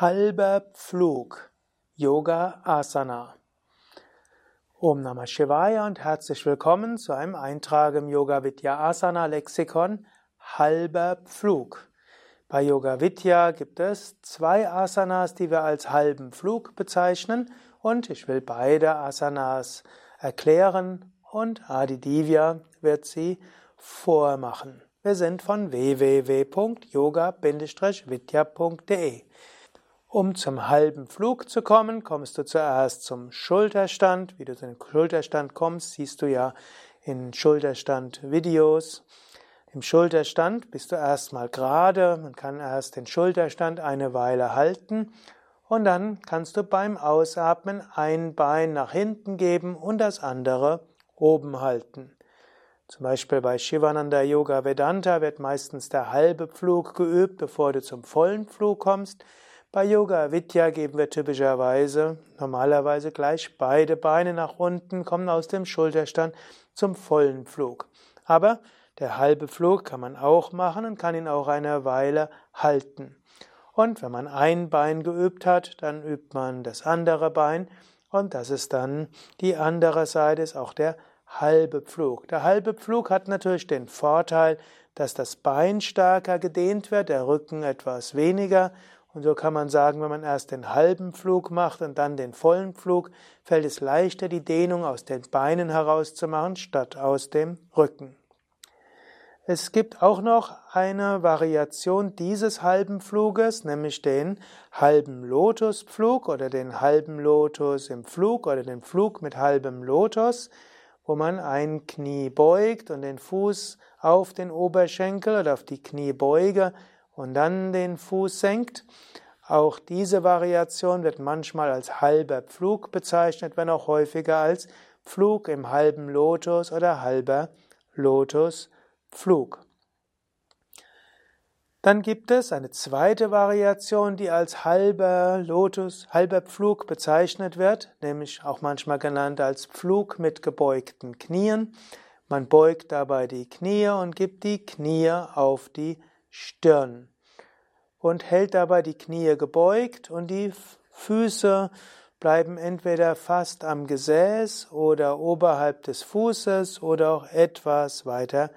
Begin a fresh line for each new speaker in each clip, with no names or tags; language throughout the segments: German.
Halber Pflug, Yoga Asana. Om Namah Shivaya und herzlich willkommen zu einem Eintrag im Yoga Vidya Asana Lexikon Halber Pflug. Bei Yoga Vidya gibt es zwei Asanas, die wir als halben Flug bezeichnen und ich will beide Asanas erklären und Adi Divya wird sie vormachen. Wir sind von www.yoga-vidya.de. Um zum halben Flug zu kommen, kommst du zuerst zum Schulterstand. Wie du zu dem Schulterstand kommst, siehst du ja in Schulterstand-Videos. Im Schulterstand bist du erstmal gerade. Man kann erst den Schulterstand eine Weile halten und dann kannst du beim Ausatmen ein Bein nach hinten geben und das andere oben halten. Zum Beispiel bei Shivananda Yoga Vedanta wird meistens der halbe Flug geübt, bevor du zum vollen Flug kommst. Bei Yoga Vidya geben wir typischerweise normalerweise gleich beide Beine nach unten, kommen aus dem Schulterstand zum vollen Flug. Aber der halbe Flug kann man auch machen und kann ihn auch eine Weile halten. Und wenn man ein Bein geübt hat, dann übt man das andere Bein und das ist dann die andere Seite, ist auch der halbe Pflug. Der halbe Pflug hat natürlich den Vorteil, dass das Bein stärker gedehnt wird, der Rücken etwas weniger und so kann man sagen, wenn man erst den halben Flug macht und dann den vollen Flug, fällt es leichter, die Dehnung aus den Beinen herauszumachen, statt aus dem Rücken. Es gibt auch noch eine Variation dieses halben Fluges, nämlich den halben Lotuspflug oder den halben Lotus im Flug oder den Flug mit halbem Lotus, wo man ein Knie beugt und den Fuß auf den Oberschenkel oder auf die Kniebeuge und dann den Fuß senkt. Auch diese Variation wird manchmal als halber Pflug bezeichnet, wenn auch häufiger als Pflug im halben Lotus oder halber Lotuspflug. Dann gibt es eine zweite Variation, die als halber Lotus, halber Pflug bezeichnet wird, nämlich auch manchmal genannt als Pflug mit gebeugten Knien. Man beugt dabei die Knie und gibt die Knie auf die Stirn und hält dabei die Knie gebeugt und die Füße bleiben entweder fast am Gesäß oder oberhalb des Fußes oder auch etwas weiter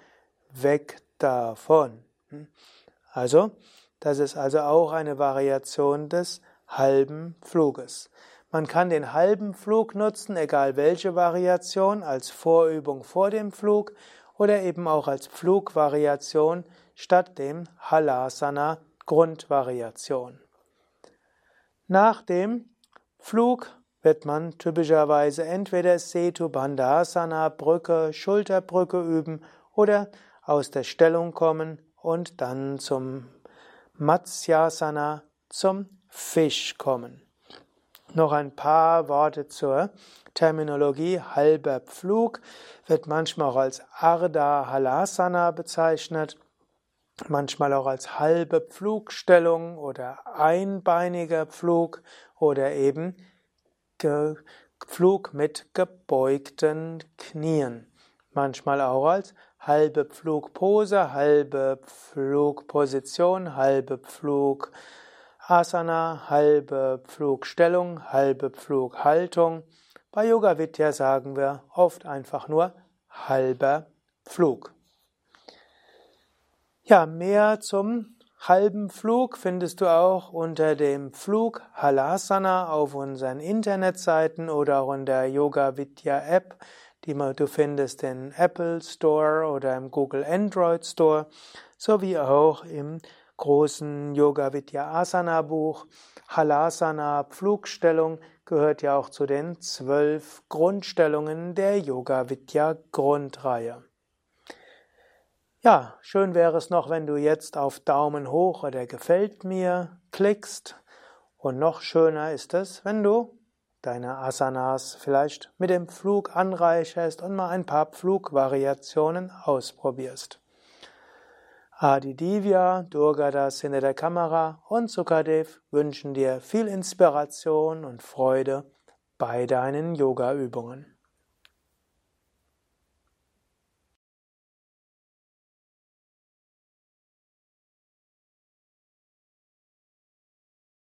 weg davon. Also, das ist also auch eine Variation des halben Fluges. Man kann den halben Flug nutzen, egal welche Variation, als Vorübung vor dem Flug oder eben auch als Flugvariation statt dem Halasana Grundvariation. Nach dem Flug wird man typischerweise entweder Setu Bandhasana, Brücke, Schulterbrücke üben oder aus der Stellung kommen und dann zum Matsyasana, zum Fisch kommen. Noch ein paar Worte zur Terminologie. Halber Pflug wird manchmal auch als Ardha Halasana bezeichnet, manchmal auch als halbe Pflugstellung oder einbeiniger Pflug oder eben Pflug mit gebeugten Knien. Manchmal auch als halbe Pflugpose, halbe Pflugposition, halbe Pflugasana, halbe Pflugstellung, halbe Pflughaltung. Bei Yoga Vidya sagen wir oft einfach nur halber Pflug. Ja, mehr zum halben Flug findest du auch unter dem Flug Halasana auf unseren Internetseiten oder auch in der Yoga Vidya App, die du findest im Apple Store oder im Google Android Store, sowie auch im großen Yoga Vidya Asana Buch. Halasana Pflugstellung gehört ja auch zu den zwölf Grundstellungen der Yoga Vidya Grundreihe. Ja, schön wäre es noch, wenn du jetzt auf Daumen hoch oder gefällt mir klickst. Und noch schöner ist es, wenn du deine Asanas vielleicht mit dem Flug anreicherst und mal ein paar Flugvariationen ausprobierst. Adi Divya, Durgadas hinter der Kamera und Sukadev wünschen dir viel Inspiration und Freude bei deinen Yoga-Übungen.